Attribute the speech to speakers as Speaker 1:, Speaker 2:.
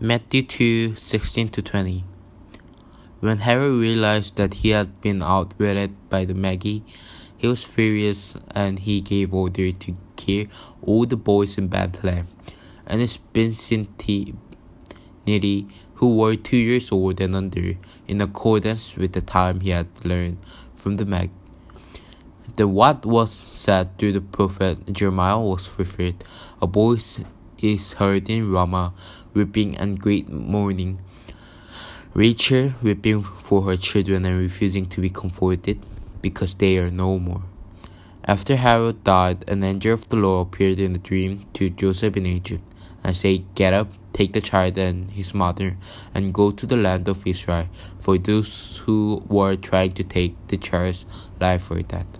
Speaker 1: Matthew 2 16 20. When Herod realized that he had been outwitted by the Magi, he was furious and he gave order to kill all the boys in Bethlehem and his vicinity who were two years old and under, in accordance with the time he had learned from the Magi. The what was said through the prophet Jeremiah was fulfilled. A voice is heard in Ramah, weeping and great mourning. Rachel weeping for her children and refusing to be comforted because they are no more. After Herod died, an angel of the Lord appeared in a dream to Joseph in Egypt and said, Get up, take the child and his mother, and go to the land of Israel, for those who were trying to take the child's life were dead.